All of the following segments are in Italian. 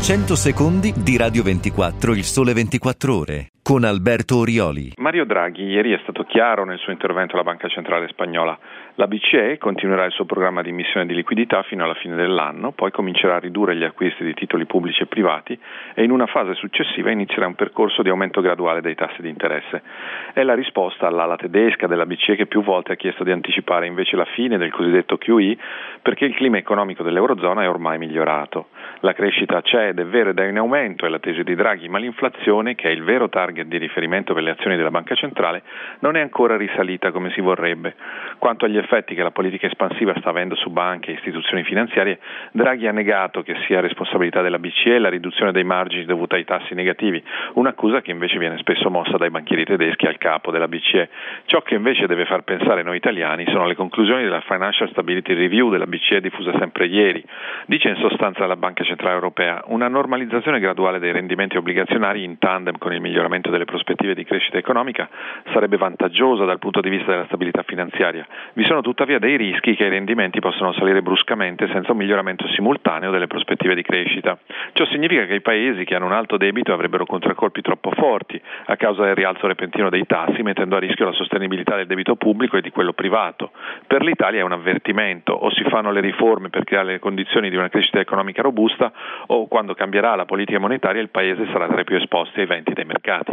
100 secondi di Radio 24, il sole 24 ore, con Alberto Orioli. Mario Draghi ieri è stato chiaro nel suo intervento alla Banca Centrale Spagnola. La BCE continuerà il suo programma di emissione di liquidità fino alla fine dell'anno, poi comincerà a ridurre gli acquisti di titoli pubblici e privati e in una fase successiva inizierà un percorso di aumento graduale dei tassi di interesse. È la risposta all'ala tedesca della BCE che più volte ha chiesto di anticipare invece la fine del cosiddetto QE perché il clima economico dell'Eurozona è ormai migliorato. La crescita c'è ed è vero ed è in aumento, è la tesi di Draghi, ma l'inflazione, che è il vero target di riferimento per le azioni della Banca Centrale, non è ancora risalita come si vorrebbe. Quanto agli effetti che la politica espansiva sta avendo su banche e istituzioni finanziarie, Draghi ha negato che sia responsabilità della BCE la riduzione dei margini dovuta ai tassi negativi, un'accusa che invece viene spesso mossa dai banchieri tedeschi al capo della BCE. Ciò che invece deve far pensare noi italiani sono le conclusioni della Financial Stability Review della BCE diffusa sempre ieri. Dice in sostanza la Banca Centrale Europea una normalizzazione graduale dei rendimenti obbligazionari in tandem con il miglioramento delle prospettive di crescita economica sarebbe vantaggiosa dal punto di vista della stabilità finanziaria. Vi sono tuttavia dei rischi che i rendimenti possano salire bruscamente senza un miglioramento simultaneo delle prospettive di crescita. Ciò significa che i paesi che hanno un alto debito avrebbero contraccolpi troppo forti a causa del rialzo repentino dei tassi, mettendo a rischio la sostenibilità del debito pubblico e di quello privato. Per l'Italia è un avvertimento, o si fanno le riforme per creare le condizioni di una crescita economica robusta, o quando cambierà la politica monetaria il Paese sarà tra i più esposti ai venti dei mercati.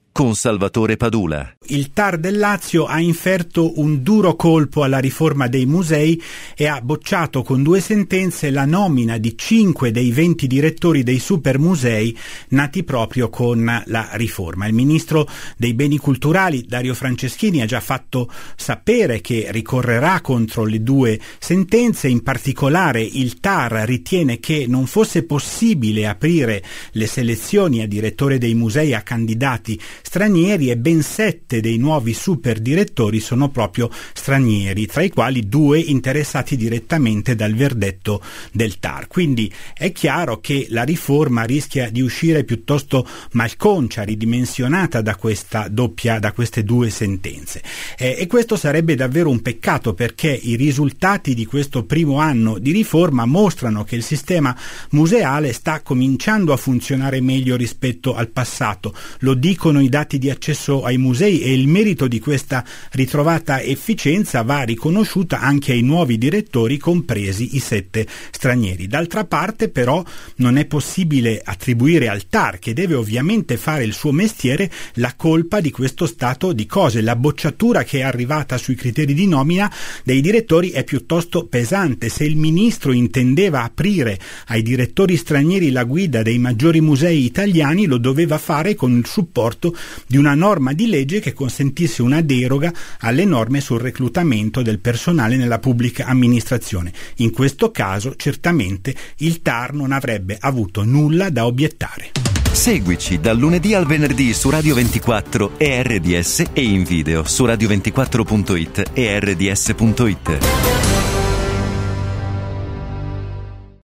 con Salvatore Padula. Il TAR del Lazio ha inferto un duro colpo alla riforma dei musei e ha bocciato con due sentenze la nomina di cinque dei venti direttori dei supermusei nati proprio con la riforma. Il ministro dei beni culturali Dario Franceschini ha già fatto sapere che ricorrerà contro le due sentenze, in particolare il TAR ritiene che non fosse possibile aprire le selezioni a direttore dei musei a candidati stranieri e ben sette dei nuovi super direttori sono proprio stranieri, tra i quali due interessati direttamente dal verdetto del TAR. Quindi è chiaro che la riforma rischia di uscire piuttosto malconcia, ridimensionata da doppia, da queste due sentenze. Eh, e questo sarebbe davvero un peccato perché i risultati di questo primo anno di riforma mostrano che il sistema museale sta cominciando a funzionare meglio rispetto al passato. Lo dicono i dati di accesso ai musei e il merito di questa ritrovata efficienza va riconosciuta anche ai nuovi direttori, compresi i sette stranieri. D'altra parte, però, non è possibile attribuire al TAR, che deve ovviamente fare il suo mestiere, la colpa di questo stato di cose. La bocciatura che è arrivata sui criteri di nomina dei direttori è piuttosto pesante. Se il ministro intendeva aprire ai direttori stranieri la guida dei maggiori musei italiani, lo doveva fare con il supporto di una norma di legge che consentisse una deroga alle norme sul reclutamento del personale nella pubblica amministrazione. In questo caso certamente il TAR non avrebbe avuto nulla da obiettare. Seguici dal lunedì al venerdì su Radio 24 e RDS e in video su radio24.it e rds.it.